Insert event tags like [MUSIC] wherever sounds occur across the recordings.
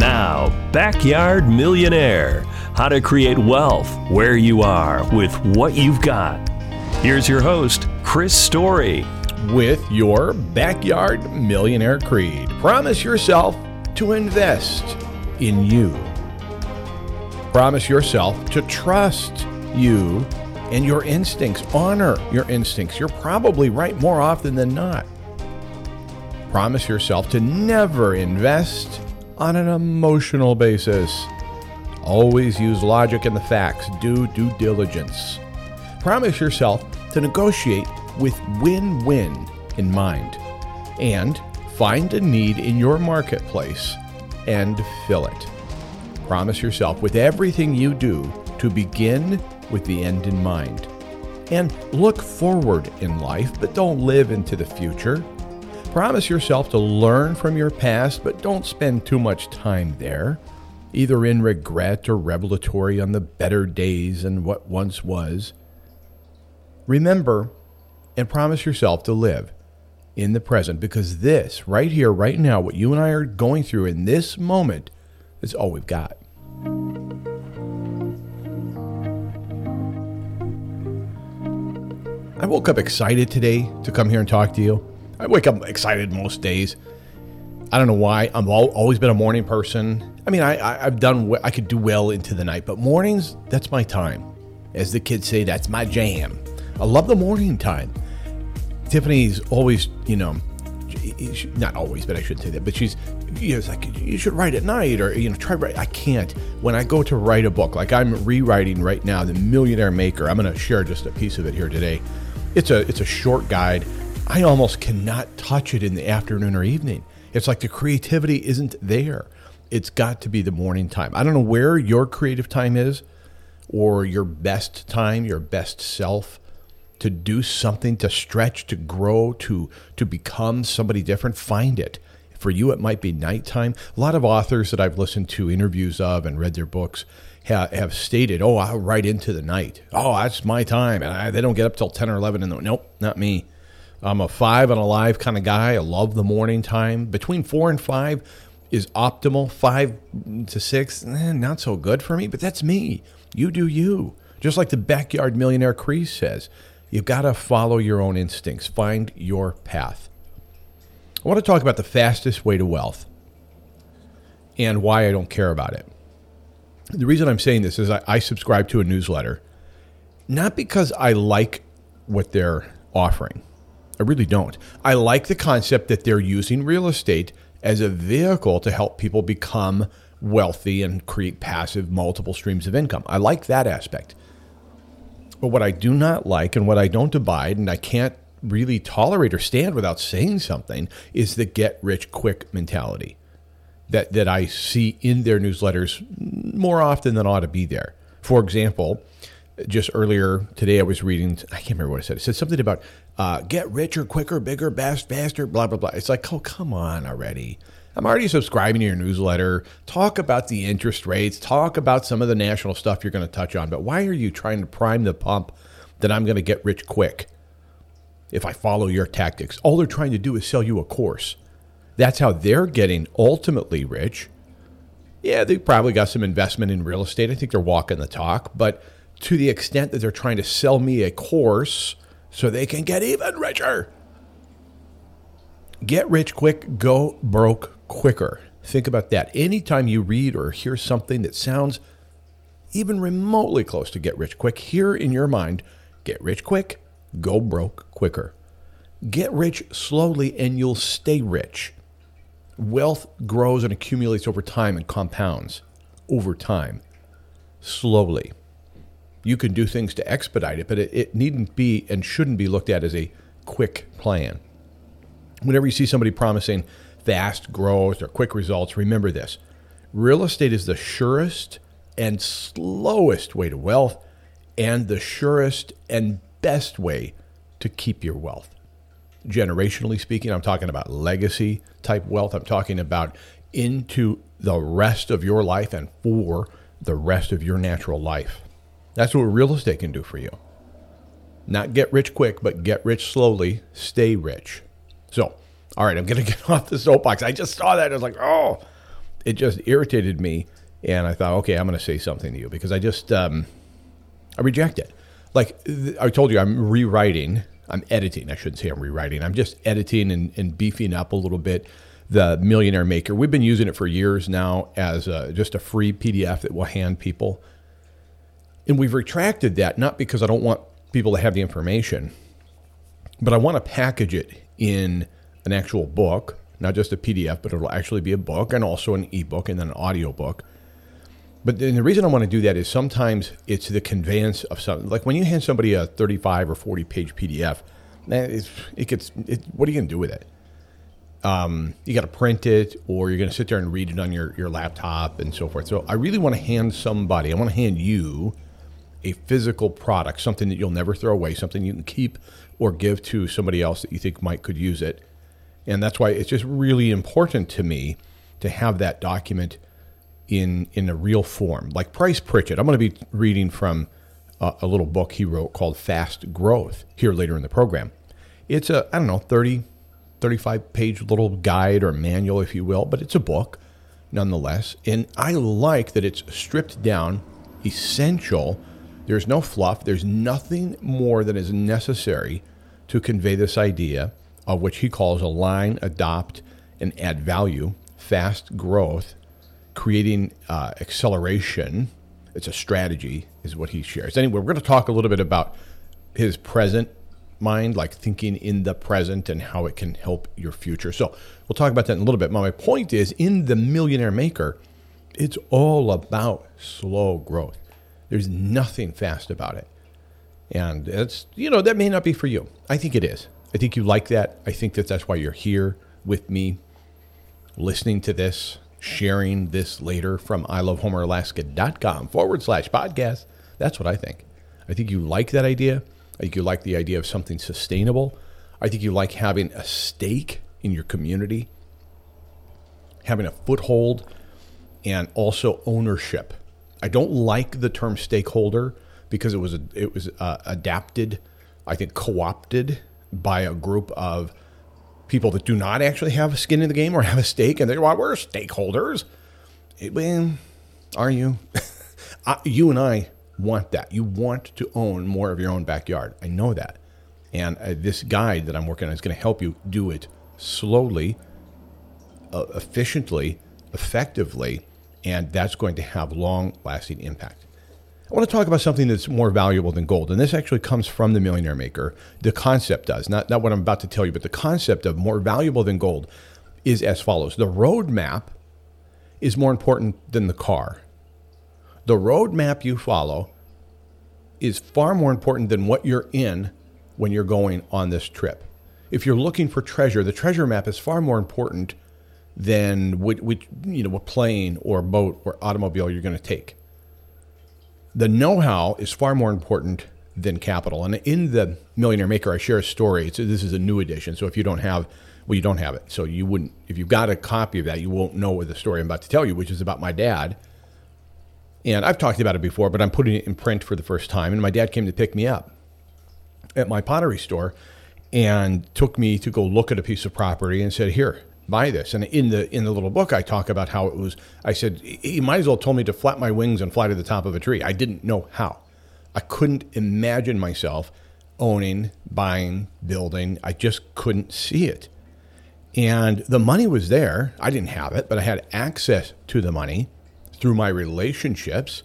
Now, Backyard Millionaire How to Create Wealth Where You Are with What You've Got. Here's your host, Chris Story. With your Backyard Millionaire Creed, promise yourself to invest in you. Promise yourself to trust you and your instincts. Honor your instincts. You're probably right more often than not. Promise yourself to never invest on an emotional basis. Always use logic and the facts. Do due diligence. Promise yourself to negotiate with win win in mind. And find a need in your marketplace and fill it. Promise yourself with everything you do to begin with the end in mind. And look forward in life, but don't live into the future. Promise yourself to learn from your past, but don't spend too much time there, either in regret or revelatory on the better days and what once was. Remember and promise yourself to live in the present because this, right here, right now, what you and I are going through in this moment, is all we've got. I woke up excited today to come here and talk to you. I wake up excited most days. I don't know why. I've always been a morning person. I mean, I, I, have done, I could do well into the night, but mornings, that's my time. As the kids say, that's my jam. I love the morning time. Tiffany's always, you know, not always, but I shouldn't say that. But she's, you know, it's like you should write at night, or you know, try write. I can't. When I go to write a book, like I'm rewriting right now, The Millionaire Maker. I'm going to share just a piece of it here today. It's a it's a short guide I almost cannot touch it in the afternoon or evening. It's like the creativity isn't there. It's got to be the morning time. I don't know where your creative time is or your best time, your best self to do something, to stretch, to grow, to to become somebody different. Find it. For you, it might be nighttime. A lot of authors that I've listened to interviews of and read their books have, stated, "Oh, I'll write into the night. Oh, that's my time." And I, they don't get up till ten or eleven. And nope, not me. I'm a five and alive kind of guy. I love the morning time. Between four and five is optimal. Five to six, eh, not so good for me, but that's me. You do you. Just like the backyard millionaire Creed says, you've got to follow your own instincts, find your path. I want to talk about the fastest way to wealth and why I don't care about it. The reason I'm saying this is I, I subscribe to a newsletter, not because I like what they're offering I really don't. I like the concept that they're using real estate as a vehicle to help people become wealthy and create passive multiple streams of income. I like that aspect. But what I do not like and what I don't abide and I can't really tolerate or stand without saying something is the get rich quick mentality that, that I see in their newsletters more often than ought to be there. For example, just earlier today, I was reading, I can't remember what I said. It said something about uh, get richer, quicker, bigger, best, faster, blah, blah, blah. It's like, oh, come on already. I'm already subscribing to your newsletter. Talk about the interest rates, talk about some of the national stuff you're going to touch on. But why are you trying to prime the pump that I'm going to get rich quick if I follow your tactics? All they're trying to do is sell you a course. That's how they're getting ultimately rich. Yeah, they probably got some investment in real estate. I think they're walking the talk, but to the extent that they're trying to sell me a course so they can get even richer. Get rich quick, go broke quicker. Think about that. Anytime you read or hear something that sounds even remotely close to get rich quick, hear in your mind, get rich quick, go broke quicker. Get rich slowly and you'll stay rich. Wealth grows and accumulates over time and compounds over time, slowly you can do things to expedite it, but it, it needn't be and shouldn't be looked at as a quick plan. Whenever you see somebody promising fast growth or quick results, remember this real estate is the surest and slowest way to wealth and the surest and best way to keep your wealth. Generationally speaking, I'm talking about legacy type wealth. I'm talking about into the rest of your life and for the rest of your natural life. That's what real estate can do for you. Not get rich quick, but get rich slowly, stay rich. So, all right, I'm going [LAUGHS] to get off the soapbox. I just saw that. I was like, oh, it just irritated me, and I thought, okay, I'm going to say something to you because I just um, I reject it. Like I told you, I'm rewriting. I'm editing. I shouldn't say I'm rewriting. I'm just editing and, and beefing up a little bit the Millionaire Maker. We've been using it for years now as a, just a free PDF that we'll hand people. And we've retracted that not because I don't want people to have the information, but I want to package it in an actual book, not just a PDF, but it'll actually be a book and also an ebook and then an audio book. But then the reason I want to do that is sometimes it's the conveyance of something. Like when you hand somebody a 35 or 40 page PDF, it gets, it, what are you going to do with it? Um, you got to print it or you're going to sit there and read it on your, your laptop and so forth. So I really want to hand somebody, I want to hand you a physical product, something that you'll never throw away, something you can keep or give to somebody else that you think might could use it. And that's why it's just really important to me to have that document in in a real form. Like Price Pritchett, I'm going to be reading from a, a little book he wrote called Fast Growth here later in the program. It's a I don't know 30 35 page little guide or manual if you will, but it's a book nonetheless. And I like that it's stripped down, essential. There's no fluff. There's nothing more that is necessary to convey this idea of which he calls align, adopt, and add value, fast growth, creating uh, acceleration. It's a strategy, is what he shares. Anyway, we're going to talk a little bit about his present mind, like thinking in the present and how it can help your future. So we'll talk about that in a little bit. My point is in the Millionaire Maker, it's all about slow growth. There's nothing fast about it. And it's, you know, that may not be for you. I think it is. I think you like that. I think that that's why you're here with me, listening to this, sharing this later from ilovehomeralaska.com forward slash podcast. That's what I think. I think you like that idea. I think you like the idea of something sustainable. I think you like having a stake in your community, having a foothold, and also ownership. I don't like the term stakeholder because it was it was uh, adapted, I think co-opted by a group of people that do not actually have a skin in the game or have a stake, and they're well, we're stakeholders. It, well, are you? [LAUGHS] you and I want that. You want to own more of your own backyard. I know that, and uh, this guide that I'm working on is going to help you do it slowly, uh, efficiently, effectively, and that's going to have long-lasting impact. I want to talk about something that's more valuable than gold. And this actually comes from the Millionaire Maker. The concept does, not, not what I'm about to tell you, but the concept of more valuable than gold is as follows The roadmap is more important than the car. The roadmap you follow is far more important than what you're in when you're going on this trip. If you're looking for treasure, the treasure map is far more important than which, which you know, what plane or boat or automobile you're going to take the know-how is far more important than capital. And in the Millionaire Maker, I share a story. This is a new edition, so if you don't have, well, you don't have it. So you wouldn't, if you've got a copy of that, you won't know the story I'm about to tell you, which is about my dad. And I've talked about it before, but I'm putting it in print for the first time. And my dad came to pick me up at my pottery store and took me to go look at a piece of property and said, "Here, buy this. And in the in the little book, I talk about how it was. I said he might as well told me to flap my wings and fly to the top of a tree. I didn't know how. I couldn't imagine myself owning, buying, building. I just couldn't see it. And the money was there. I didn't have it, but I had access to the money through my relationships.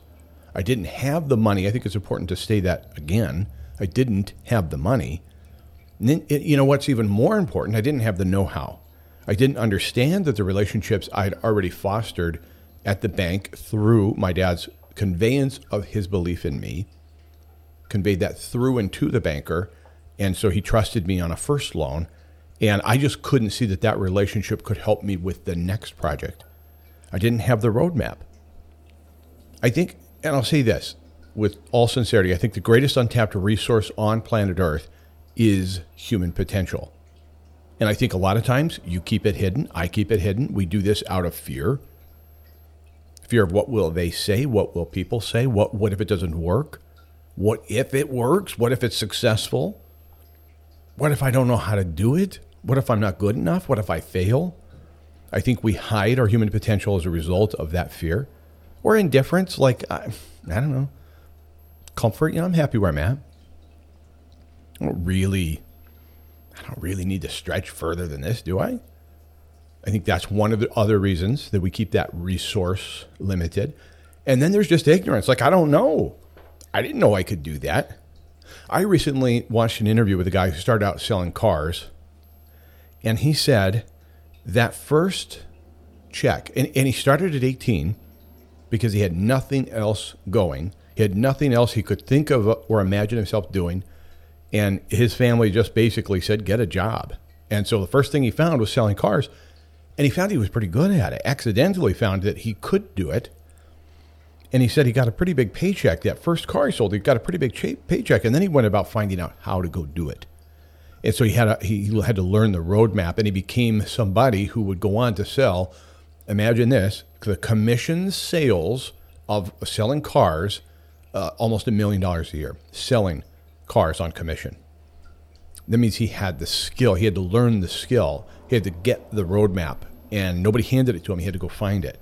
I didn't have the money. I think it's important to say that again. I didn't have the money. And then, you know what's even more important? I didn't have the know how. I didn't understand that the relationships I had already fostered at the bank through my dad's conveyance of his belief in me, conveyed that through and to the banker. And so he trusted me on a first loan. And I just couldn't see that that relationship could help me with the next project. I didn't have the roadmap. I think, and I'll say this with all sincerity, I think the greatest untapped resource on planet Earth is human potential. And I think a lot of times you keep it hidden. I keep it hidden. We do this out of fear fear of what will they say? What will people say? What, what if it doesn't work? What if it works? What if it's successful? What if I don't know how to do it? What if I'm not good enough? What if I fail? I think we hide our human potential as a result of that fear or indifference. Like, I, I don't know, comfort. You know, I'm happy where I'm at. I don't really, I don't really need to stretch further than this, do I? I think that's one of the other reasons that we keep that resource limited. And then there's just ignorance. Like, I don't know. I didn't know I could do that. I recently watched an interview with a guy who started out selling cars, and he said that first check, and, and he started at 18 because he had nothing else going. He had nothing else he could think of or imagine himself doing. And his family just basically said, get a job. And so the first thing he found was selling cars. And he found he was pretty good at it. Accidentally found that he could do it. And he said he got a pretty big paycheck. That first car he sold, he got a pretty big paycheck. And then he went about finding out how to go do it. And so he had a, he had to learn the roadmap, and he became somebody who would go on to sell. Imagine this: the commission sales of selling cars, uh, almost a million dollars a year, selling cars on commission. That means he had the skill. He had to learn the skill. He had to get the roadmap, and nobody handed it to him. He had to go find it.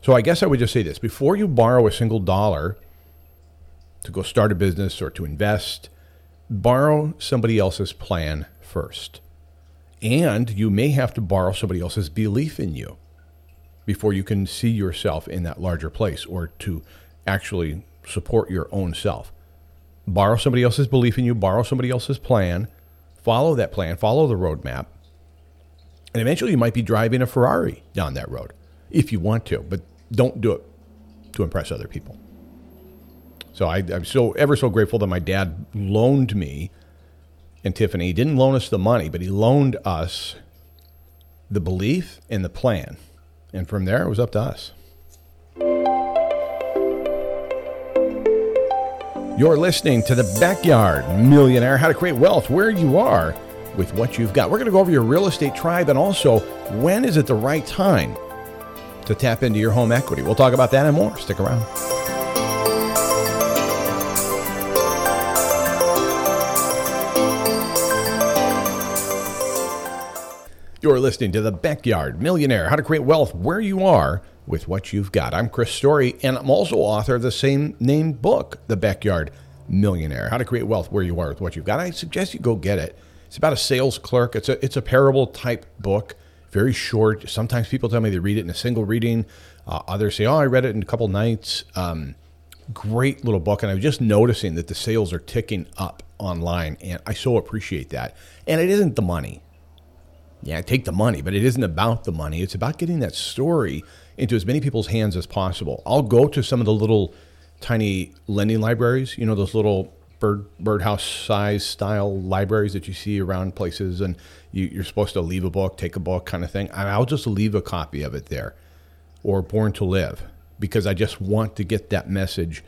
So I guess I would just say this: before you borrow a single dollar to go start a business or to invest borrow somebody else's plan first. And you may have to borrow somebody else's belief in you before you can see yourself in that larger place or to actually support your own self. Borrow somebody else's belief in you, borrow somebody else's plan, follow that plan, follow the roadmap, and eventually you might be driving a Ferrari down that road if you want to, but don't do it to impress other people. So I, am so ever so grateful that my dad loaned me and Tiffany. He didn't loan us the money, but he loaned us the belief and the plan. And from there, it was up to us. You're listening to The Backyard Millionaire How to Create Wealth Where You Are with What You've Got. We're going to go over your real estate tribe and also when is it the right time to tap into your home equity. We'll talk about that and more. Stick around. You're listening to The Backyard Millionaire How to Create Wealth Where You Are with What You've Got. I'm Chris Story, and I'm also author of the same named book, The Backyard Millionaire How to Create Wealth Where You Are with What You've Got. I suggest you go get it. It's about a sales clerk, it's a, it's a parable type book, very short. Sometimes people tell me they read it in a single reading, uh, others say, Oh, I read it in a couple nights. Um, great little book. And I was just noticing that the sales are ticking up online, and I so appreciate that. And it isn't the money yeah, take the money, but it isn't about the money. It's about getting that story into as many people's hands as possible. I'll go to some of the little tiny lending libraries, you know, those little bird birdhouse size style libraries that you see around places, and you, are supposed to leave a book, take a book, kind of thing. I'll just leave a copy of it there, or Born to Live, because I just want to get that message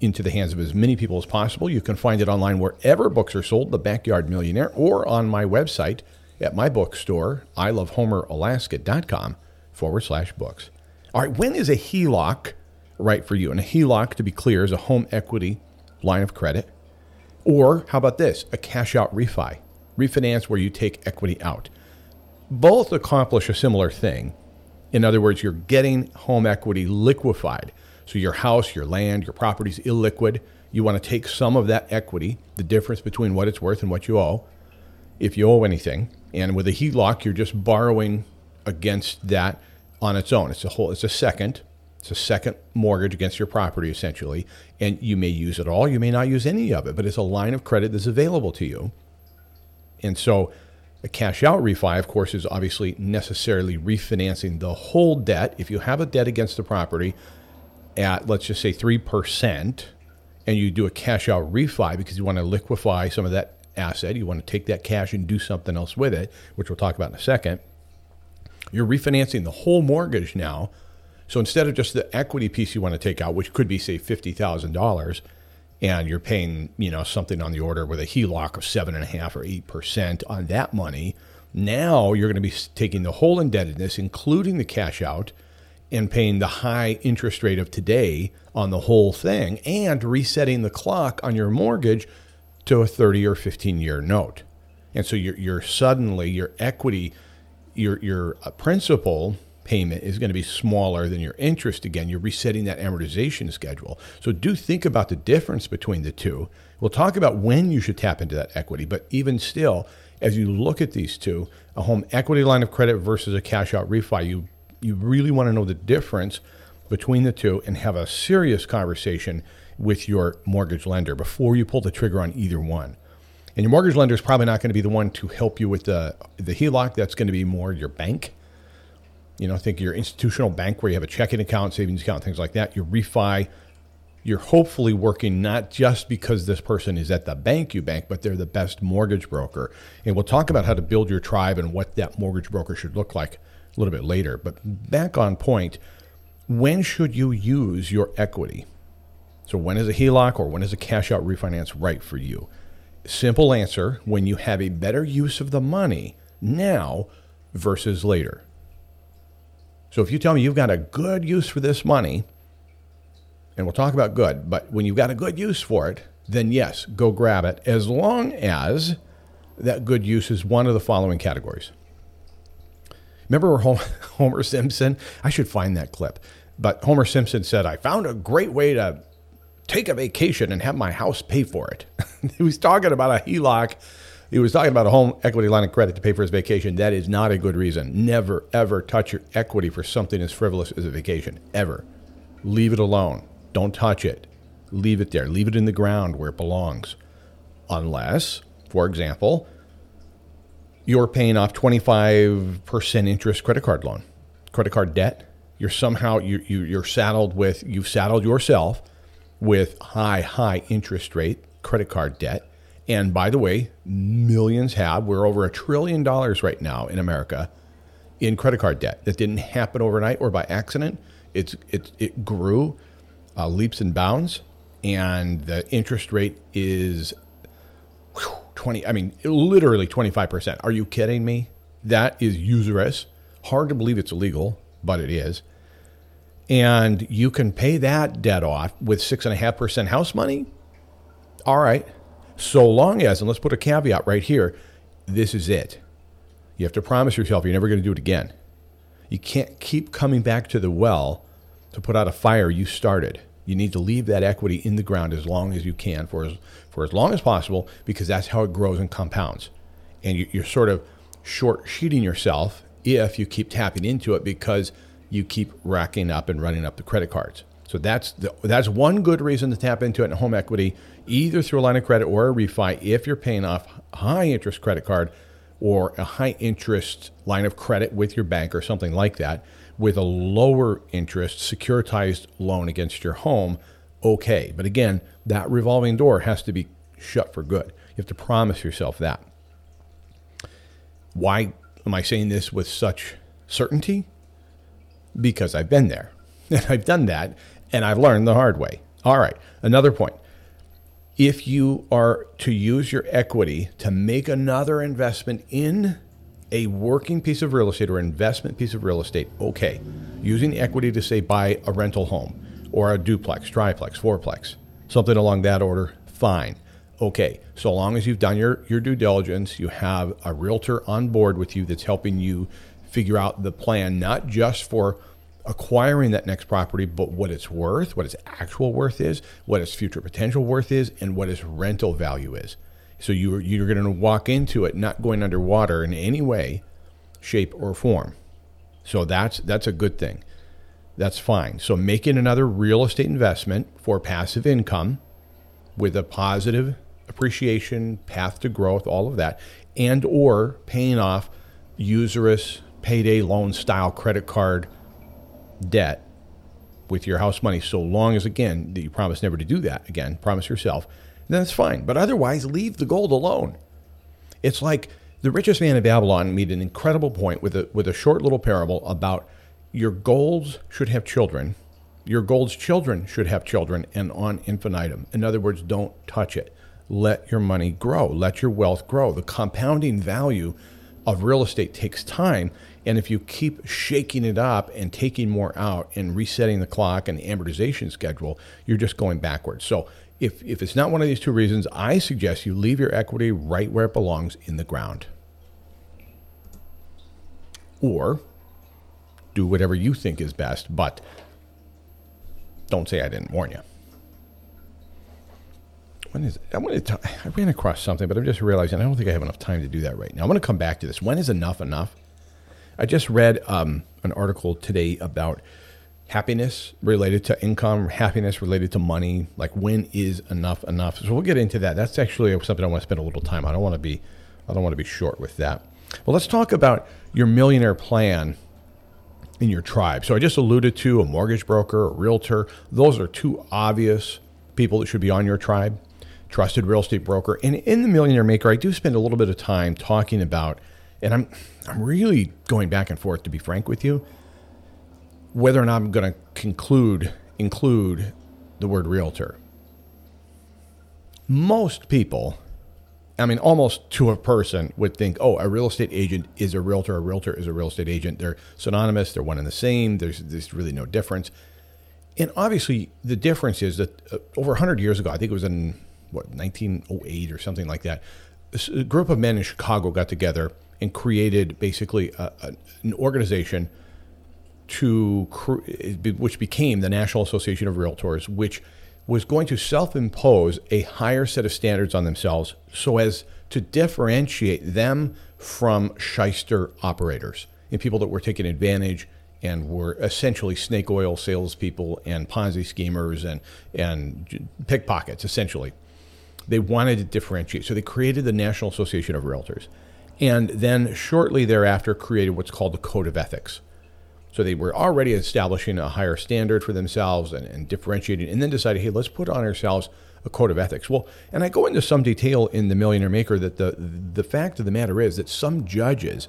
into the hands of as many people as possible. You can find it online wherever books are sold, The Backyard Millionaire, or on my website at my bookstore, ilovehomeralaska.com forward slash books. All right, when is a HELOC right for you? And a HELOC, to be clear, is a home equity line of credit. Or how about this? A cash out refi, refinance where you take equity out. Both accomplish a similar thing. In other words, you're getting home equity liquefied. So your house, your land, your property is illiquid. You want to take some of that equity, the difference between what it's worth and what you owe, if you owe anything, and with a HELOC, you're just borrowing against that on its own. It's a whole. It's a second. It's a second mortgage against your property essentially, and you may use it all. You may not use any of it, but it's a line of credit that's available to you. And so, a cash out refi, of course, is obviously necessarily refinancing the whole debt. If you have a debt against the property at let's just say three percent, and you do a cash out refi because you want to liquefy some of that asset, you want to take that cash and do something else with it, which we'll talk about in a second. You're refinancing the whole mortgage now. So instead of just the equity piece you want to take out, which could be say fifty thousand dollars, and you're paying you know something on the order with a HELOC of seven and a half or eight percent on that money, now you're going to be taking the whole indebtedness, including the cash out, and paying the high interest rate of today on the whole thing, and resetting the clock on your mortgage to a 30 or 15 year note. And so you're, you're suddenly, your equity, your your uh, principal payment is going to be smaller than your interest again. You're resetting that amortization schedule. So do think about the difference between the two. We'll talk about when you should tap into that equity but even still as you look at these two a home equity line of credit versus a cash out refi you you really want to know the difference between the two and have a serious conversation with your mortgage lender before you pull the trigger on either one and your mortgage lender is probably not going to be the one to help you with the the HELOC. That's going to be more your bank. You know, think your institutional bank where you have a checking account, savings account, things like that. Your refi, you're hopefully working not just because this person is at the bank you bank, but they're the best mortgage broker. And we'll talk about how to build your tribe and what that mortgage broker should look like a little bit later. But back on point, when should you use your equity? So when is a HELOC or when is a cash out refinance right for you? Simple answer when you have a better use of the money now versus later. So if you tell me you've got a good use for this money, and we'll talk about good, but when you've got a good use for it, then yes, go grab it as long as that good use is one of the following categories. Remember [LAUGHS] Homer Simpson? I should find that clip. But Homer Simpson said, I found a great way to take a vacation and have my house pay for it. [LAUGHS] he was talking about a HELOC. He was talking about a home equity line of credit to pay for his vacation. That is not a good reason. Never, ever touch your equity for something as frivolous as a vacation. Ever. Leave it alone. Don't touch it. Leave it there. Leave it in the ground where it belongs. Unless, for example, you're paying off 25% interest credit card loan, credit card debt. You're somehow, you, you, you're saddled with, you've saddled yourself with high, high interest rate credit card debt. And by the way, millions have. We're over a trillion dollars right now in America in credit card debt. That didn't happen overnight or by accident. It's, it, it grew uh, leaps and bounds, and the interest rate is 20, I mean, literally 25%. Are you kidding me? That is usurious. Hard to believe it's illegal, but it is and you can pay that debt off with six and a half percent house money. All right. So long as, and let's put a caveat right here, this is it. You have to promise yourself you're never going to do it again. You can't keep coming back to the well to put out a fire you started. You need to leave that equity in the ground as long as you can for as, for as long as possible because that's how it grows and compounds. And you, you're sort of short sheeting yourself if you keep tapping into it because you keep racking up and running up the credit cards. So that's the, that's one good reason to tap into it in home equity, either through a line of credit or a refi if you're paying off high interest credit card or a high interest line of credit with your bank or something like that with a lower interest securitized loan against your home, okay. But again, that revolving door has to be shut for good. You have to promise yourself that. Why am I saying this with such certainty? Because I've been there [LAUGHS] and I've done that and I've learned the hard way. All right, another point. If you are to use your equity to make another investment in a working piece of real estate or investment piece of real estate, okay. Using the equity to say buy a rental home or a duplex, triplex, fourplex, something along that order, fine. Okay, so long as you've done your, your due diligence, you have a realtor on board with you that's helping you figure out the plan, not just for acquiring that next property, but what it's worth, what its actual worth is, what its future potential worth is, and what its rental value is. So you're, you're going to walk into it not going underwater in any way, shape, or form. So that's that's a good thing. That's fine. So making another real estate investment for passive income with a positive appreciation, path to growth, all of that, and or paying off usurious payday loan style credit card debt with your house money so long as again that you promise never to do that again promise yourself then it's fine. But otherwise leave the gold alone. It's like the richest man in babylon made an incredible point with a with a short little parable about your goals should have children your gold's children should have children and on infinitum. In other words don't touch it. Let your money grow. Let your wealth grow. The compounding value of real estate takes time and if you keep shaking it up and taking more out and resetting the clock and the amortization schedule, you're just going backwards. So if, if it's not one of these two reasons, I suggest you leave your equity right where it belongs in the ground. or do whatever you think is best, but don't say I didn't warn you. When is I wanted to, I ran across something, but I'm just realizing I don't think I have enough time to do that right now. I'm going to come back to this. When is enough enough? I just read um, an article today about happiness related to income, happiness related to money. Like when is enough enough? So we'll get into that. That's actually something I want to spend a little time. on. I don't want to be, I don't want to be short with that. Well, let's talk about your millionaire plan in your tribe. So I just alluded to a mortgage broker, a realtor. Those are two obvious people that should be on your tribe. Trusted real estate broker. And in the Millionaire Maker, I do spend a little bit of time talking about, and I'm I'm really going back and forth to be frank with you, whether or not I'm going to conclude include the word realtor. Most people I mean, almost to a person would think, oh, a real estate agent is a realtor, a realtor is a real estate agent. They're synonymous, they're one and the same. There's, there's really no difference. And obviously, the difference is that uh, over 100 years ago, I think it was in what 1908 or something like that, a group of men in Chicago got together and created basically a, a, an organization to which became the National Association of Realtors, which was going to self impose a higher set of standards on themselves so as to differentiate them from shyster operators and people that were taking advantage and were essentially snake oil salespeople and Ponzi schemers and, and pickpockets, essentially. They wanted to differentiate. So they created the National Association of Realtors. And then shortly thereafter created what's called the Code of Ethics. So they were already establishing a higher standard for themselves and, and, differentiating, and then decided, hey, let's put on ourselves a code of ethics. Well, and I go into some detail in the Millionaire Maker that the the fact of the matter is that some judges,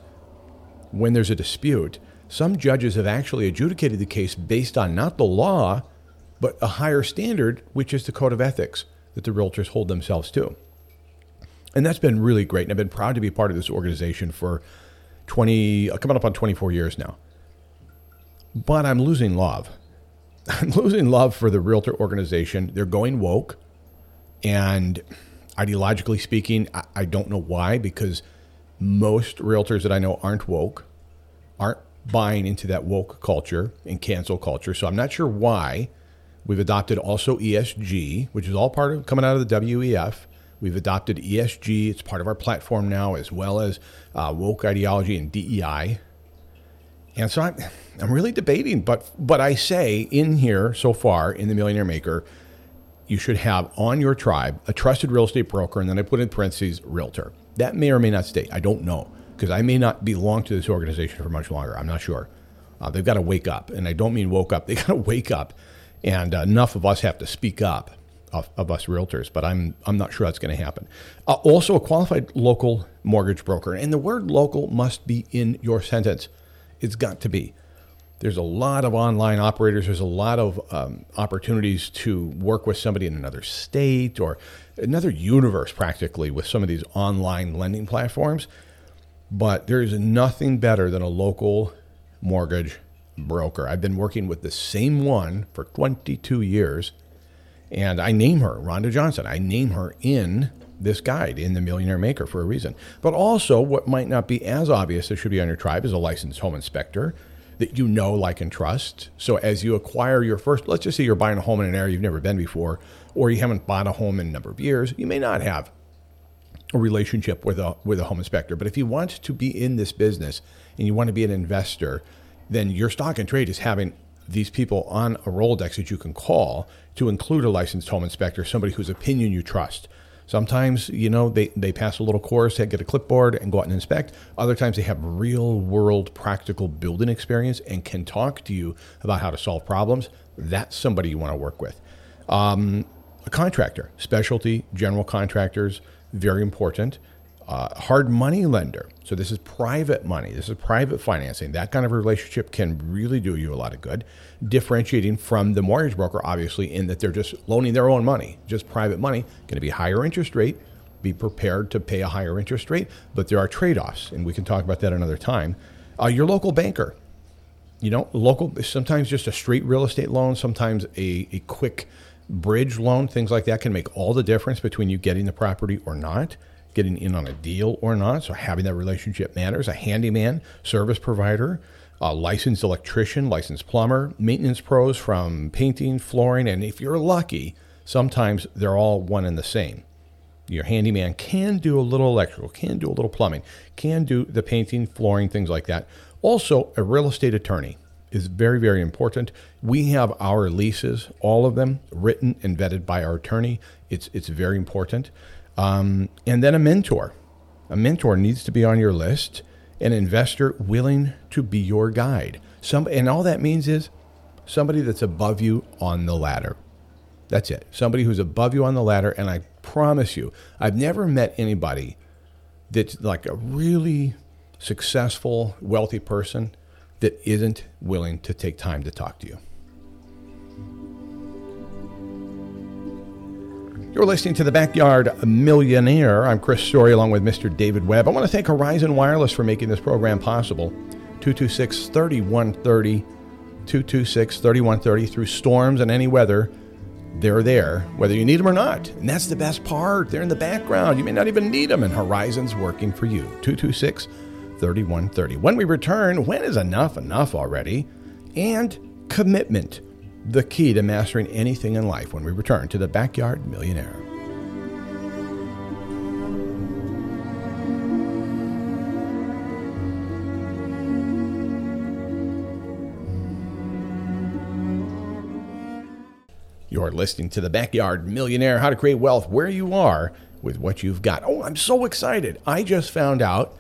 when there's a dispute, some judges have actually adjudicated the case based on not the law, but a higher standard, which is the code of ethics that the realtors hold themselves to. And that's been really great. And I've been proud to be part of this organization for 20, uh, coming up on 24 years now but I'm losing love. [LAUGHS] I'm losing love for the realtor organization. They're going woke. And ideologically speaking, I, I don't know why, because most realtors that I know aren't woke, aren't buying into that woke culture and cancel culture. So I'm not sure why. We've adopted also ESG, which is all part of coming out of the WEF. We've adopted ESG. It's part of our platform now, as well as uh, woke ideology and DEI. And so I'm, I'm really debating, but but I say in here so far in the Millionaire Maker, you should have on your tribe a trusted real estate broker, and then I put in parentheses realtor. That may or may not stay. I don't know because I may not belong to this organization for much longer. I'm not sure. Uh, they've got to wake up, and I don't mean woke up. [LAUGHS] They got to wake up, and uh, enough of us have to speak up of, of us realtors. But I'm I'm not sure that's going to happen. Uh, also, a qualified local mortgage broker, and the word local must be in your sentence. It's got to be. There's a lot of online operators. There's a lot of um, opportunities to work with somebody in another state or another universe, practically, with some of these online lending platforms. But there is nothing better than a local mortgage broker. I've been working with the same one for 22 years, and I name her Rhonda Johnson. I name her in this guide in the Millionaire Maker for a reason. But also, what might not be as obvious that should be on your tribe is a licensed home inspector that you know, like, and trust. So as you acquire your first, let's just say you're buying a home in an area you've never been before, or you haven't bought a home in a number of years, you may not have a relationship with a with a home inspector. But if you want to be in this business and you want to be an investor, then your stock and trade is having these people on a Rolodex that you can call to include a licensed home inspector, somebody whose opinion you trust. Sometimes, you know, they, they pass a little course, they get a clipboard and go out and inspect. Other times they have real world practical building experience and can talk to you about how to solve problems. That's somebody you want to work with. Um, a contractor, specialty, general contractors, very important uh, hard money lender. So this is private money. This is private financing. That kind of relationship can really do you a lot of good. Differentiating from the mortgage broker, obviously, in that they're just loaning their own money, just private money, going to be higher interest rate. Be prepared to pay a higher interest rate, but there are trade-offs, and we can talk about that another time. Uh, your local banker, you know, local sometimes just a straight real estate loan, sometimes a, a quick bridge loan, things like that can make all the difference between you getting the property or not getting in on a deal or not. So having that relationship matters. A handyman, service provider, a licensed electrician, licensed plumber, maintenance pros from painting, flooring, and if you're lucky, sometimes they're all one and the same. Your handyman can do a little electrical, can do a little plumbing, can do the painting, flooring, things like that. Also, a real estate attorney is very, very important. We have our leases, all of them, written and vetted by our attorney. It's, it's very important. Um, and then a mentor. A mentor needs to be on your list, an investor willing to be your guide. Some, and all that means is somebody that's above you on the ladder. That's it. Somebody who's above you on the ladder. And I promise you, I've never met anybody that's like a really successful, wealthy person that isn't willing to take time to talk to you. You're listening to the Backyard Millionaire. I'm Chris Story along with Mr. David Webb. I want to thank Horizon Wireless for making this program possible. 226 3130, 226 3130 through storms and any weather. They're there, whether you need them or not. And that's the best part. They're in the background. You may not even need them, and Horizon's working for you. 226 3130. When we return, when is enough enough already? And commitment, the key to mastering anything in life when we return to the Backyard Millionaire. You're listening to the Backyard Millionaire How to Create Wealth Where You Are with What You've Got. Oh, I'm so excited. I just found out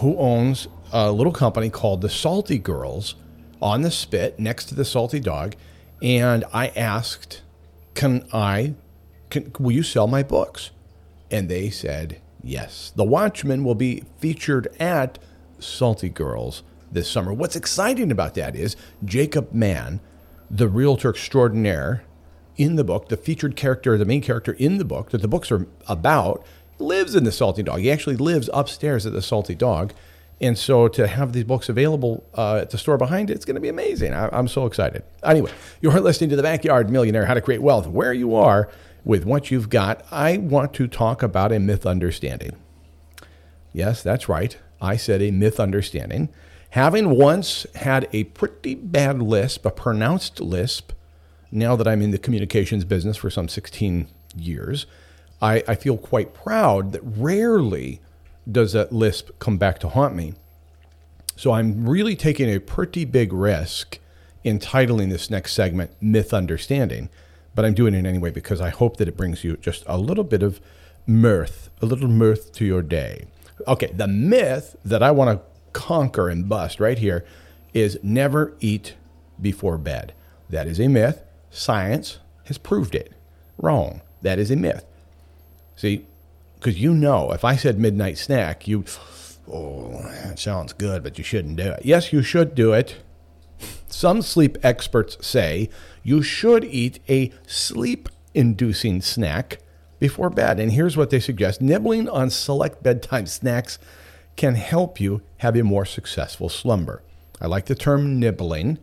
who owns a little company called the Salty Girls on the spit next to the Salty Dog. And I asked, Can I, can, will you sell my books? And they said, Yes. The Watchman will be featured at Salty Girls this summer. What's exciting about that is Jacob Mann, the realtor extraordinaire in the book, the featured character, the main character in the book that the books are about, lives in the Salty Dog. He actually lives upstairs at the Salty Dog. And so to have these books available uh, at the store behind it, it's going to be amazing. I, am so excited. Anyway, you're listening to The Backyard Millionaire How to Create Wealth where you are with what you've got. I want to talk about a myth understanding. Yes, that's right. I said a myth understanding. Having once had a pretty bad lisp, a pronounced lisp, now that I'm in the communications business for some 16 years, I, I feel quite proud that rarely does that lisp come back to haunt me. So I'm really taking a pretty big risk in titling this next segment Myth Understanding, but I'm doing it anyway because I hope that it brings you just a little bit of mirth, a little mirth to your day. Okay, the myth that I want to conquer and bust right here is never eat before bed. That is a myth. Science has proved it. Wrong. That is a myth. See, because you know, if I said midnight snack, you, oh, that sounds good, but you shouldn't do it. Yes, you should do it. Some sleep experts say you should eat a sleep inducing snack before bed. And here's what they suggest nibbling on select bedtime snacks can help you have a more successful slumber. I like the term nibbling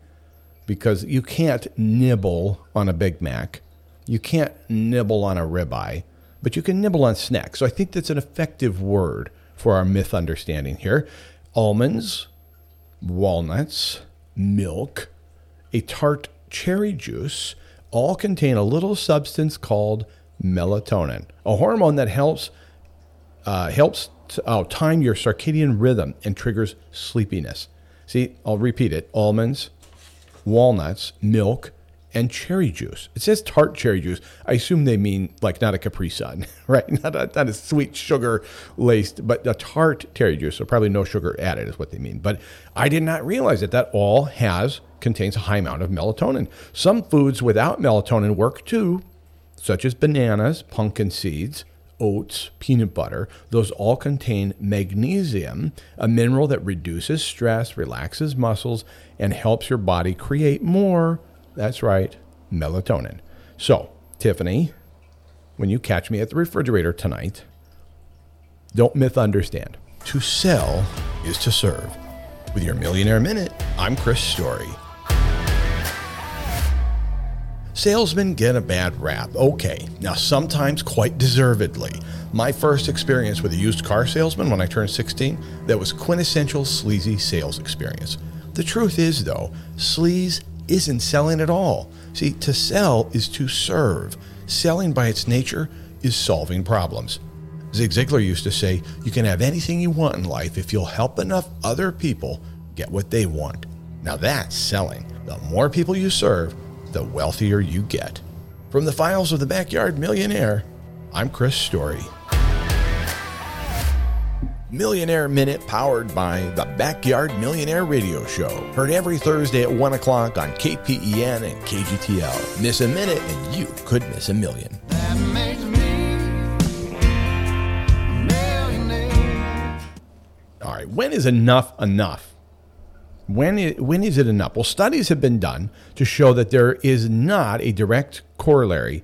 because you can't nibble on a Big Mac. You can't nibble on a ribeye but you can nibble on snacks. So I think that's an effective word for our myth understanding here. Almonds, walnuts, milk, a tart cherry juice all contain a little substance called melatonin, a hormone that helps uh, helps oh, time your circadian rhythm and triggers sleepiness. See, I'll repeat it: almonds, walnuts, milk, and cherry juice. It says tart cherry juice. I assume they mean like not a Capri Sun, [LAUGHS] right? Not a, not a sweet sugar laced, but a tart cherry juice. So probably no sugar added is what they mean. But I did not realize that that all has contains a high amount of melatonin. Some foods without melatonin work too, such as bananas, pumpkin seeds, oats, peanut butter, those all contain magnesium, a mineral that reduces stress, relaxes muscles, and helps your body create more that's right, melatonin. So, Tiffany, when you catch me at the refrigerator tonight, don't misunderstand. To sell is to serve. With your Millionaire Minute, I'm Chris Story. Salesmen get a bad rap. Okay, now sometimes quite deservedly. My first experience with a used car salesman when I turned 16, that was quintessential sleazy sales experience. The truth is, though, sleaze isn't selling at all. See, to sell is to serve. Selling by its nature is solving problems. Zig Ziglar used to say, You can have anything you want in life if you'll help enough other people get what they want. Now that's selling. The more people you serve, the wealthier you get. From the files of the Backyard Millionaire, I'm Chris Story. Millionaire Minute powered by the Backyard Millionaire Radio Show. Heard every Thursday at 1 o'clock on KPEN and KGTL. Miss a minute and you could miss a million. All right, when is enough enough? When is, when is it enough? Well, studies have been done to show that there is not a direct corollary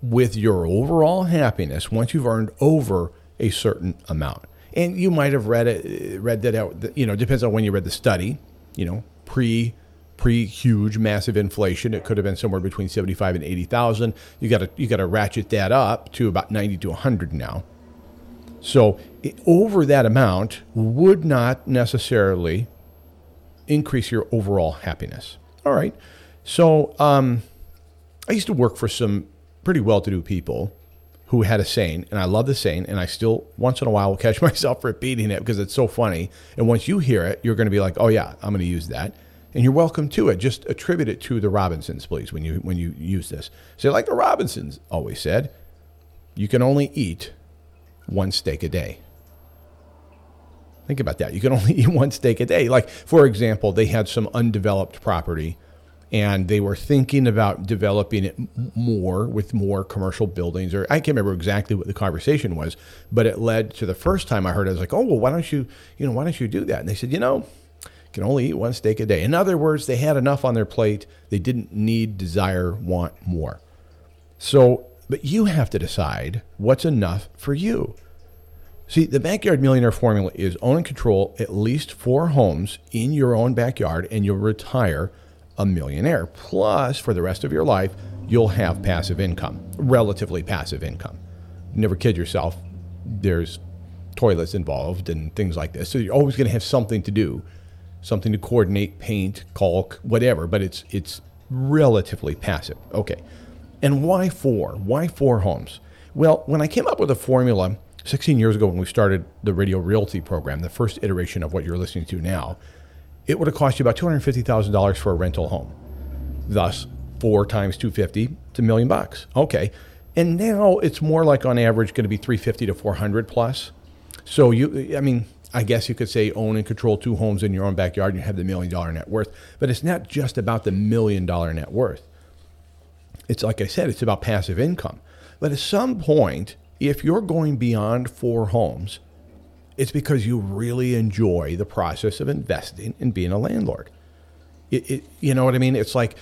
with your overall happiness once you've earned over a certain amount. And you might have read it, read that out. You know, depends on when you read the study. You know, pre pre huge massive inflation, it could have been somewhere between seventy five and eighty thousand. You got to you got to ratchet that up to about ninety to hundred now. So it, over that amount would not necessarily increase your overall happiness. All right. So um, I used to work for some pretty well-to-do people who had a saying, and I love the saying, and I still once in a while will catch [LAUGHS] myself repeating it because it's so funny. And once you hear it, you're going to be like, "Oh yeah, I'm going to use that." And you're welcome to it. Just attribute it to the Robinsons, please, when you when you use this. Say like the Robinsons always said, you can only eat one steak a day. Think about that. You can only [LAUGHS] eat one steak a day. Like, for example, they had some undeveloped property and they were thinking about developing it more with more commercial buildings or i can't remember exactly what the conversation was but it led to the first time i heard it i was like oh well why don't you you know why don't you do that? And they said you know you can only eat one steak a day. In other words they had enough on their plate they didn't need desire want more. So but you have to decide what's enough for you. See, the backyard millionaire formula is own and control at least four homes in your own backyard, and you'll retire a millionaire. Plus, for the rest of your life, you'll have passive income, relatively passive income. Never kid yourself. There's toilets involved and things like this. So you're always going to have something to do, something to coordinate, paint, caulk, whatever, but it's it's relatively passive. Okay. And why four? Why four homes? Well, when I came up with a formula 16 years ago when we started the radio realty program, the first iteration of what you're listening to now, it would have cost you about $250,000 for a rental home. Thus, four times 250 it's a million bucks. Okay. And now it's more like on average going to be 350 to 400 plus. So you, I mean, I guess you could say own and control two homes in your own backyard and you have the million dollar net worth. But it's not just about the million dollar net worth. It's like I said, it's about passive income. But at some point, if you're going beyond four homes, it's because you really enjoy the process of investing and being a landlord. It, it, you know what I mean? It's like,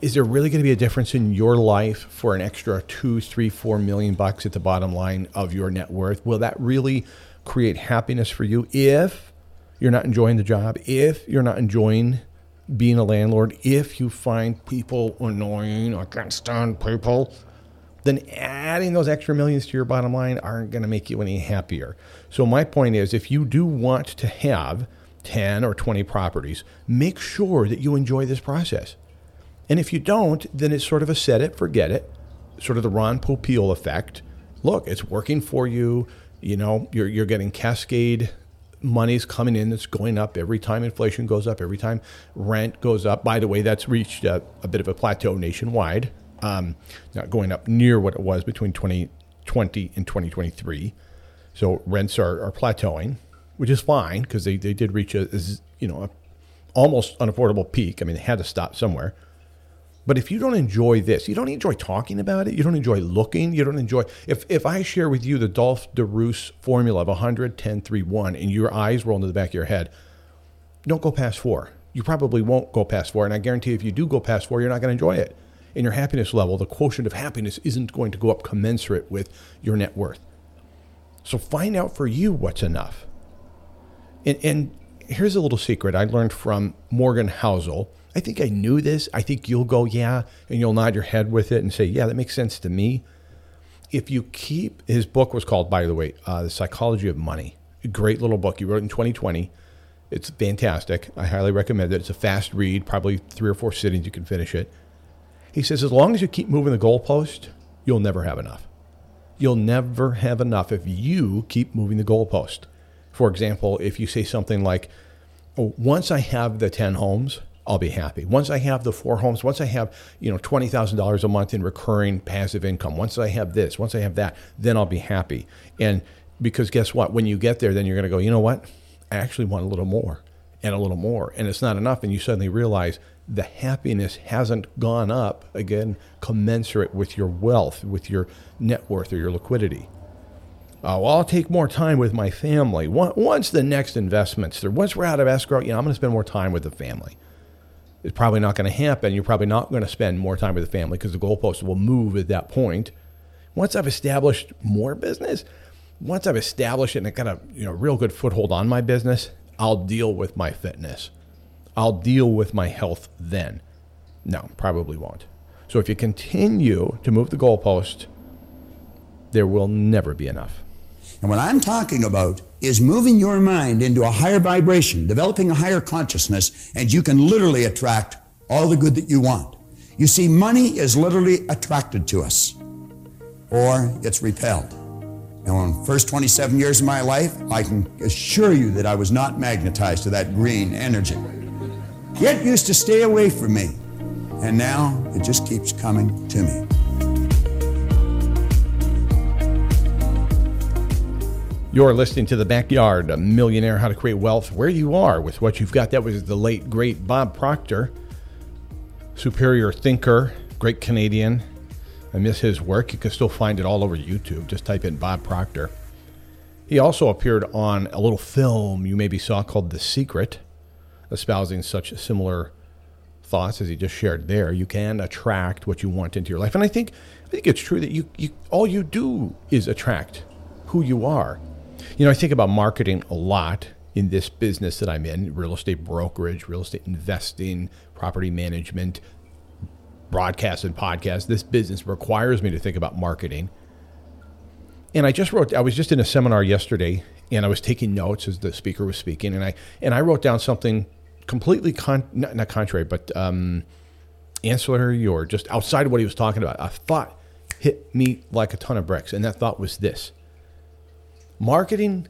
is there really going to be a difference in your life for an extra two, three, four million bucks at the bottom line of your net worth? Will that really create happiness for you if you're not enjoying the job? If you're not enjoying being a landlord? If you find people annoying, I can't stand people then adding those extra millions to your bottom line aren't going to make you any happier. So, my point is if you do want to have 10 or 20 properties, make sure that you enjoy this process. And if you don't, then it's sort of a set it, forget it, sort of the Ron Popeil effect. Look, it's working for you. You know, you're, you're getting cascade money's coming in that's going up every time inflation goes up, every time rent goes up. By the way, that's reached a, a bit of a plateau nationwide um, not going up near what it was between 2020 and 2023. So rents are, are plateauing, which is fine because they, they did reach a, you know a almost unaffordable peak. I mean, they had to stop somewhere. But if you don't enjoy this, you don't enjoy talking about it, you don't enjoy looking, you don't enjoy. If, if I share with you the Dolf de Roos formula of 100, 10, 3, 1, and your eyes roll into the back of your head, don't go past four. You probably won't go past four. And I guarantee if you do go past four, you're not going to enjoy it in your happiness level, the quotient of happiness isn't going to go up commensurate with your net worth. So find out for you what's enough. And, and here's a little secret I learned from Morgan Housel. I think I knew this. I think you'll go, yeah, and you'll nod your head with it and say, yeah, that makes sense to me. If you keep, his book was called, by the way, uh, The Psychology of Money. A great little book. He wrote in 2020. It's fantastic. I highly recommend it. It's a fast read, probably three or four sittings, you can finish it. He says, as long as you keep moving the goalpost, you'll never have enough. You'll never have enough if you keep moving the goalpost. For example, if you say something like, once I have the 10 homes, I'll be happy. Once I have the four homes, once I have, you know, $20,000 a month in recurring passive income, once I have this, once I have that, then I'll be happy. And because guess what? When you get there, then you're going to go, you know what? I actually want a little more and a little more. And it's not enough. And you suddenly realize the happiness hasn't gone up again, commensurate with your wealth, with your net worth or your liquidity. Uh, well, I'll take more time with my family. Once the next investment's through, once we're out of escrow, you know, I'm going to spend more time with the family. It's probably not going to happen. You're probably not going to spend more time with the family because the goalposts will move at that point. Once I've established more business, once I've established it and I got a you know real good foothold on my business, I'll deal with my fitness. I'll deal with my health then. No, probably won't. So if you continue to move the goalpost, there will never be enough. And what I'm talking about is moving your mind into a higher vibration, developing a higher consciousness, and you can literally attract all the good that you want. You see, money is literally attracted to us, or it's repelled. Now, in the first 27 years of my life, I can assure you that I was not magnetized to that green energy. It used to stay away from me, and now it just keeps coming to me. You're listening to The Backyard, a millionaire, how to create wealth where you are with what you've got. That was the late, great Bob Proctor, superior thinker, great Canadian. I miss his work. You can still find it all over YouTube. Just type in Bob Proctor. He also appeared on a little film you maybe saw called The Secret, espousing such similar thoughts as he just shared there. You can attract what you want into your life. And I think I think it's true that you, you all you do is attract who you are. You know, I think about marketing a lot in this business that I'm in real estate brokerage, real estate investing, property management, broadcast and podcast. This business requires me to think about marketing. And I just wrote, I was just in a seminar yesterday and I was taking notes as the speaker was speaking. And I, and I wrote down something completely, con, not, not contrary, but um, ancillary or just outside of what he was talking about. A thought hit me like a ton of bricks. And that thought was this Marketing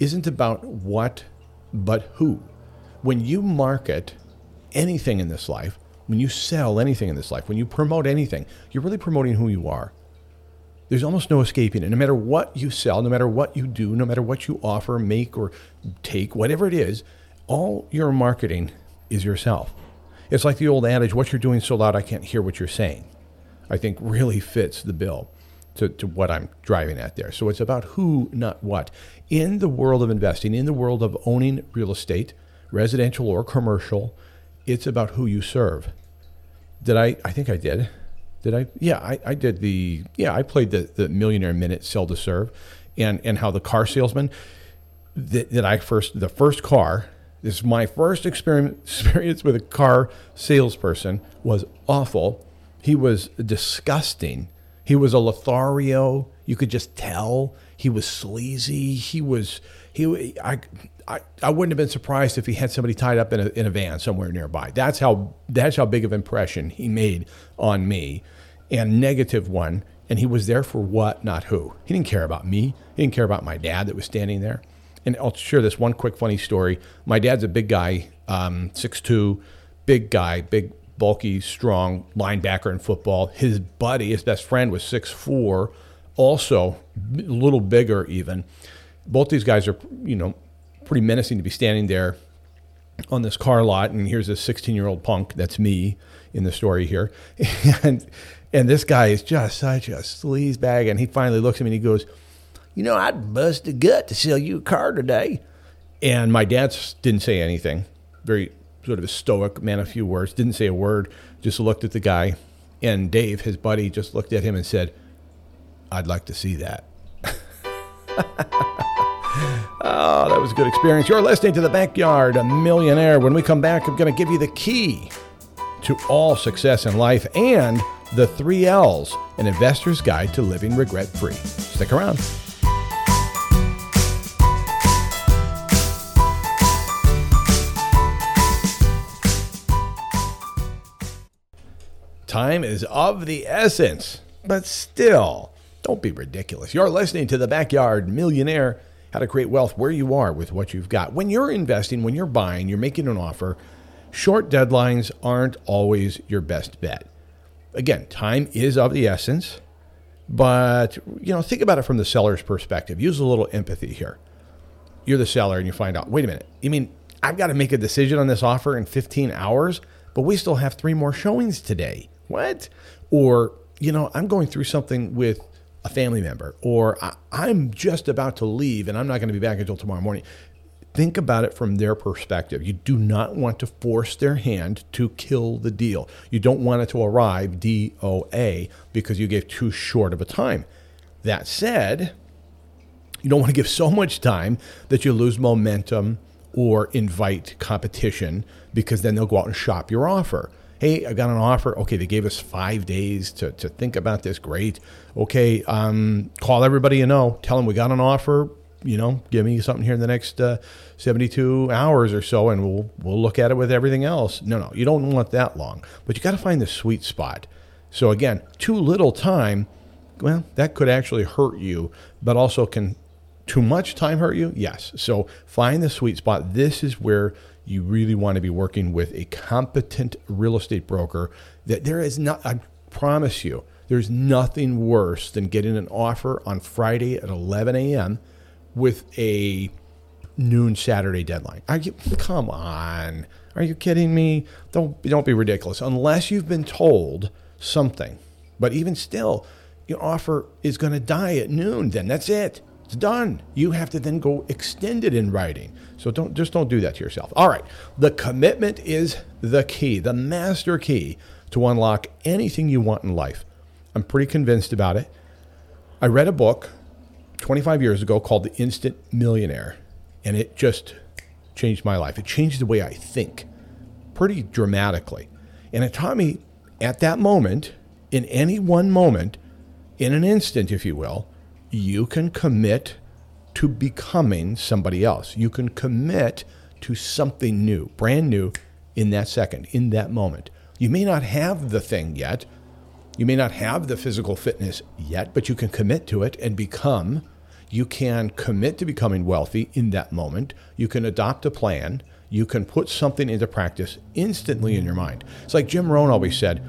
isn't about what, but who. When you market anything in this life, when you sell anything in this life, when you promote anything, you're really promoting who you are. There's almost no escaping it. No matter what you sell, no matter what you do, no matter what you offer, make, or take, whatever it is, all your marketing is yourself. It's like the old adage, what you're doing so loud I can't hear what you're saying. I think really fits the bill to, to what I'm driving at there. So it's about who, not what. In the world of investing, in the world of owning real estate, residential or commercial, it's about who you serve. Did I? I think I did. Did I? Yeah, I, I did the. Yeah, I played the, the Millionaire Minute Sell to Serve, and and how the car salesman that, that I first the first car. This is my first [LAUGHS] experience with a car salesperson was awful. He was disgusting he was a Lothario. You could just tell he was sleazy. He was he. I, I I wouldn't have been surprised if he had somebody tied up in a in a van somewhere nearby. That's how that's how big of impression he made on me, and negative one. And he was there for what, not who. He didn't care about me. He didn't care about my dad that was standing there. And I'll share this one quick funny story. My dad's a big guy, um, 6'2", big guy, big bulky, strong linebacker in football. His buddy, his best friend, was six four, also a little bigger even. Both these guys are, you know, pretty menacing to be standing there on this car lot. And here's a 16 year old punk. That's me in the story here. [LAUGHS] And and this guy is just such a sleaze bag. And he finally looks at me and he goes, You know, I'd bust a gut to sell you a car today. And my dad didn't say anything. Very sort of a stoic man a few words, didn't say a word, just looked at the guy. And Dave, his buddy, just looked at him and said, I'd like to see that. [LAUGHS] oh, that was a good experience. You're listening to The Backyard, a millionaire. When we come back, I'm going to give you the key to all success in life and the three L's, an investor's guide to living regret free. Stick around. Time is of the essence, but still, don't be ridiculous. You're listening to the Backyard Millionaire how to create wealth where you are with what you've got. When you're investing, when you're buying, you're making an offer, short deadlines aren't always your best bet. Again, time is of the essence, but you know, think about it from the seller's perspective. Use a little empathy here. You're the seller and you find out, wait a minute, you mean I've got to make a decision on this offer in 15 hours, but we still have three more showings today. What? Or, you know, I'm going through something with a family member, or I, am just about to leave and I'm not going to be back until tomorrow morning. Think about it from their perspective. You do not want to force their hand to kill the deal. You don't want it to arrive DOA because you gave too short of a time. That said, you don't want to give so much time that you lose momentum or invite competition because then they'll go out and shop your offer. Hey, I got an offer. Okay, they gave us five days to, to think about this. Great. Okay, um, call everybody you know. Tell them we got an offer. You know, give me something here in the next uh, 72 hours or so, and we'll we'll look at it with everything else. No, no, you don't want that long. But you got to find the sweet spot. So again, too little time. Well, that could actually hurt you, but also can too much time hurt you? Yes. So find the sweet spot. This is where you really want to be working with a competent real estate broker that there is not, I promise you, there's nothing worse than getting an offer on Friday at 11 a.m. with a noon Saturday deadline. Are you, come on. Are you kidding me? Don't, don't be ridiculous. Unless you've been told something. But even still, your offer is going to die at noon, then that's it. It's done. You have to then go extend it in writing. So don't just don't do that to yourself. All right. The commitment is the key, the master key to unlock anything you want in life. I'm pretty convinced about it. I read a book 25 years ago called The Instant Millionaire, and it just changed my life. It changed the way I think pretty dramatically. And it taught me at that moment, in any one moment, in an instant, if you will, you can commit to becoming somebody else. You can commit to something new, brand new, in that second, in that moment. You may not have the thing yet. You may not have the physical fitness yet, but you can commit to it and become. You can commit to becoming wealthy in that moment. You can adopt a plan. You can put something into practice instantly in your mind. It's like Jim Rohn always said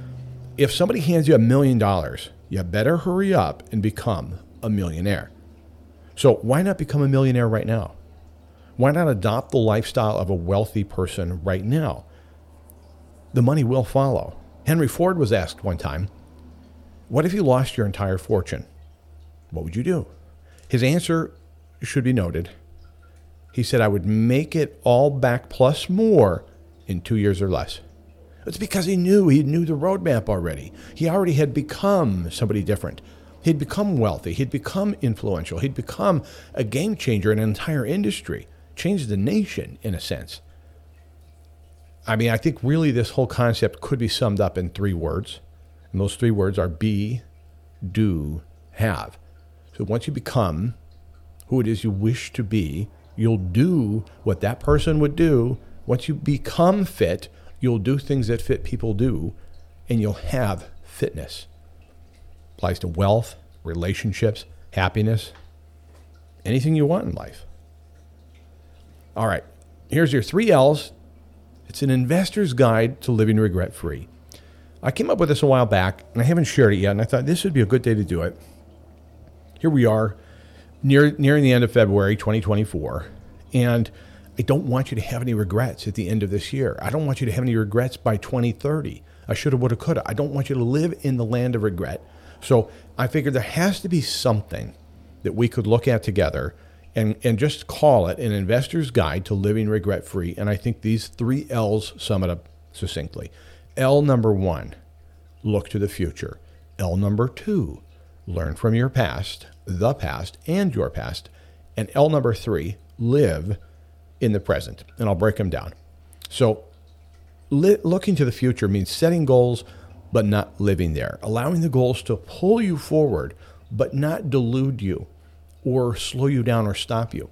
if somebody hands you a million dollars, you better hurry up and become a millionaire. So why not become a millionaire right now? Why not adopt the lifestyle of a wealthy person right now? The money will follow. Henry Ford was asked one time, What if you lost your entire fortune? What would you do? His answer should be noted. He said, I would make it all back plus more in two years or less. It's because he knew, he knew the roadmap already. He already had become somebody different. He'd become wealthy. He'd become influential. He'd become a game changer in an entire industry, changed the nation in a sense. I mean, I think really this whole concept could be summed up in three words. And those three words are be, do, have. So once you become who it is you wish to be, you'll do what that person would do. Once you become fit, you'll do things that fit people do, and you'll have fitness applies to wealth, relationships, happiness, anything you want in life. All right, here's your three L's. It's an investor's guide to living regret free. I came up with this a while back and I haven't shared it yet, and I thought this would be a good day to do it. Here we are, near nearing the end of February 2024, and I don't want you to have any regrets at the end of this year. I don't want you to have any regrets by 2030. I should have, would have, could have. I don't want you to live in the land of regret. So I figured there has to be something that we could look at together and, and just call it an investor's guide to living regret free. And I think these three L's sum it up succinctly. L number one, look to the future. L number two, learn from your past, the past, and your past. And L number three, live in the present. And I'll break them down. So li- looking to the future means setting goals, but not living there, allowing the goals to pull you forward, but not delude you or slow you down or stop you.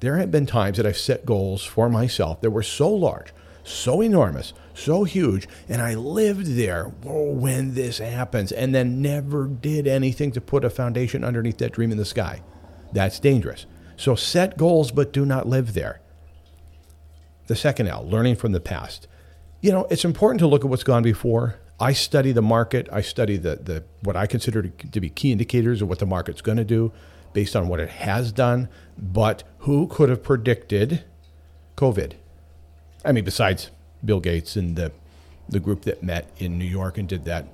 There have been times that I've set goals for myself that were so large, so enormous, so huge, and I lived there when this happens and then never did anything to put a foundation underneath that dream in the sky. That's dangerous. So set goals, but do not live there. The second L, learning from the past. You know, it's important to look at what's gone before. I study the market. I study the, the what I consider to, be key indicators of what the market's going to do based on what it has done. But who could have predicted COVID? I mean, besides Bill Gates and the the group that met in New York and did that.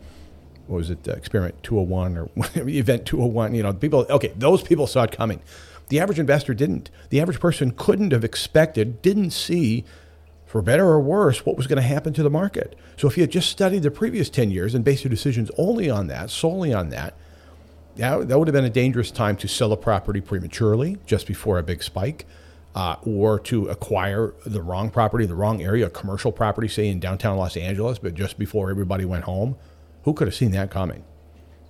What was it? Experiment 201 or [LAUGHS] event 201. You know, people. Okay, those people saw it coming. The average investor didn't. The average person couldn't have expected, didn't see, for better or worse, what was going to happen to the market. So if you had just studied the previous 10 years and based your decisions only on that, solely on that, that, that would have been a dangerous time to sell a property prematurely just before a big spike. Uh, or to acquire the wrong property, the wrong area, a commercial property, say in downtown Los Angeles, but just before everybody went home. Who could have seen that coming?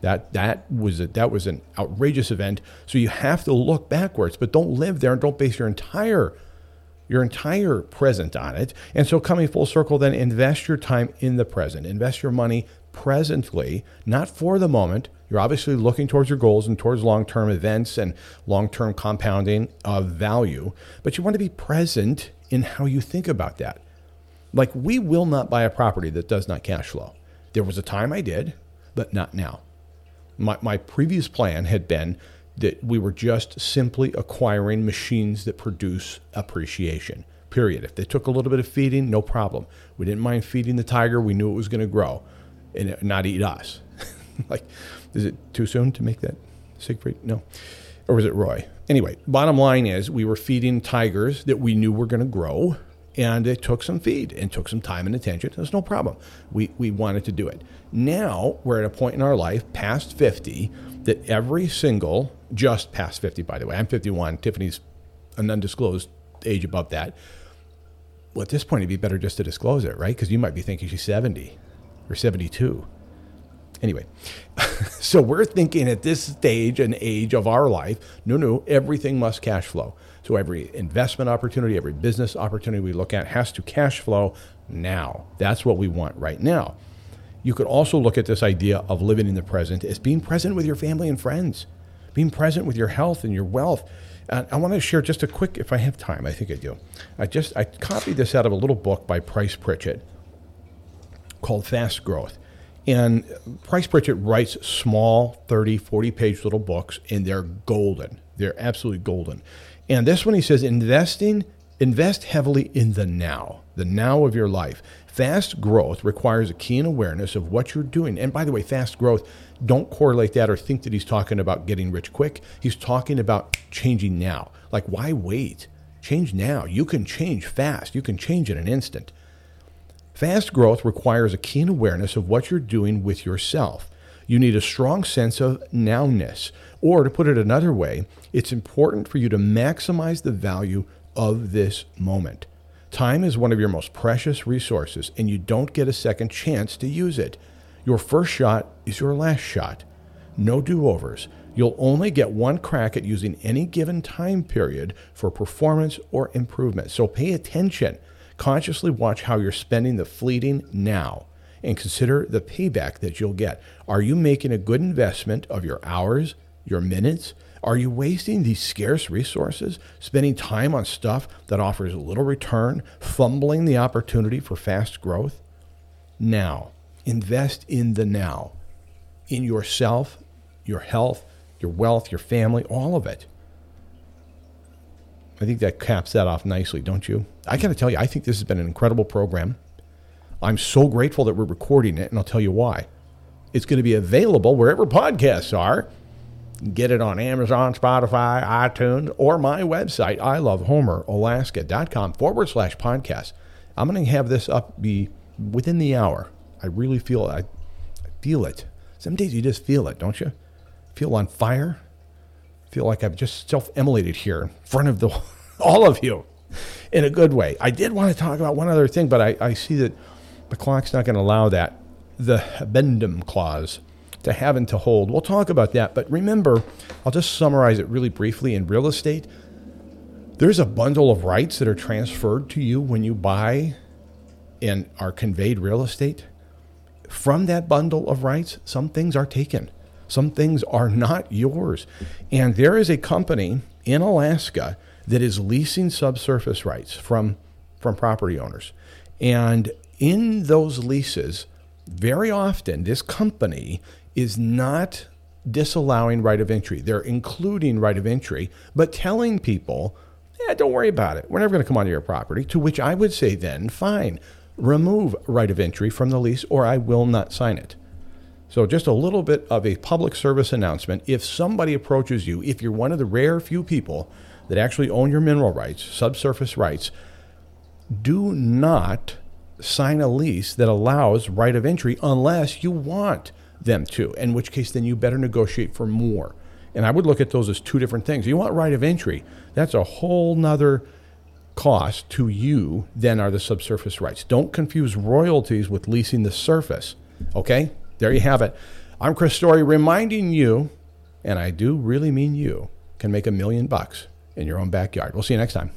That that was a, that was an outrageous event. So you have to look backwards, but don't live there and don't base your entire your entire present on it. And so coming full circle, then invest your time in the present. Invest your money presently, not for the moment. You're obviously looking towards your goals and towards long term events and long term compounding of value, but you want to be present in how you think about that. Like, we will not buy a property that does not cash flow. There was a time I did, but not now. My, my previous plan had been that we were just simply acquiring machines that produce appreciation, period. If they took a little bit of feeding, no problem. We didn't mind feeding the tiger. We knew it was going to grow and not eat us. [LAUGHS] like, is it too soon to make that Siegfried? No. Or was it Roy? Anyway, bottom line is we were feeding tigers that we knew were going to grow and it took some feed and took some time and attention. There's no problem. We, we wanted to do it. Now we're at a point in our life, past 50, that every single, just past 50, by the way, I'm 51, Tiffany's an undisclosed age above that. Well, at this point, it'd be better just to disclose it, right? Because you might be thinking she's 70 or 72. Anyway, [LAUGHS] so we're thinking at this stage and age of our life, no, no, everything must cash flow. So every investment opportunity, every business opportunity we look at has to cash flow now. That's what we want right now. You could also look at this idea of living in the present as being present with your family and friends, being present with your health and your wealth. And I want to share just a quick, if I have time, I think I do. I just I copied this out of a little book by Price Pritchett called Fast Growth. And Price Pritchett writes small 30, 40 page little books, and they're golden. They're absolutely golden. And this one he says investing, invest heavily in the now, the now of your life. Fast growth requires a keen awareness of what you're doing. And by the way, fast growth, don't correlate that or think that he's talking about getting rich quick. He's talking about changing now. Like, why wait? Change now. You can change fast, you can change in an instant. Fast growth requires a keen awareness of what you're doing with yourself. You need a strong sense of nowness. Or to put it another way, it's important for you to maximize the value of this moment. Time is one of your most precious resources, and you don't get a second chance to use it. Your first shot is your last shot. No do overs. You'll only get one crack at using any given time period for performance or improvement. So pay attention. Consciously watch how you're spending the fleeting now and consider the payback that you'll get. Are you making a good investment of your hours, your minutes, are you wasting these scarce resources, spending time on stuff that offers little return, fumbling the opportunity for fast growth? Now, invest in the now, in yourself, your health, your wealth, your family, all of it. I think that caps that off nicely, don't you? I got to tell you, I think this has been an incredible program. I'm so grateful that we're recording it, and I'll tell you why. It's going to be available wherever podcasts are Get it on Amazon, Spotify, iTunes, or my website, ilovehomeralaska.com forward slash podcast. I'm going to have this up be within the hour. I really feel I, I feel it. Some days you just feel it, don't you? Feel on fire. Feel like I've just self-immolated here in front of the [LAUGHS] all of you in a good way. I did want to talk about one other thing, but I, I see that The clock's not going to allow that. The habendum clause to have and to hold. We'll talk about that. But remember, I'll just summarize it really briefly. In real estate, there's a bundle of rights that are transferred to you when you buy and are conveyed real estate. From that bundle of rights, some things are taken, some things are not yours. And there is a company in Alaska that is leasing subsurface rights from, from property owners. And in those leases, very often this company is not disallowing right of entry. They're including right of entry, but telling people, yeah, don't worry about it. We're never going to come onto your property. To which I would say, then, fine, remove right of entry from the lease or I will not sign it. So, just a little bit of a public service announcement. If somebody approaches you, if you're one of the rare few people that actually own your mineral rights, subsurface rights, do not sign a lease that allows right of entry unless you want them to, in which case then you better negotiate for more. And I would look at those as two different things. You want right of entry, that's a whole nother cost to you than are the subsurface rights. Don't confuse royalties with leasing the surface. Okay? There you have it. I'm Chris Story reminding you, and I do really mean you, can make a million bucks in your own backyard. We'll see you next time.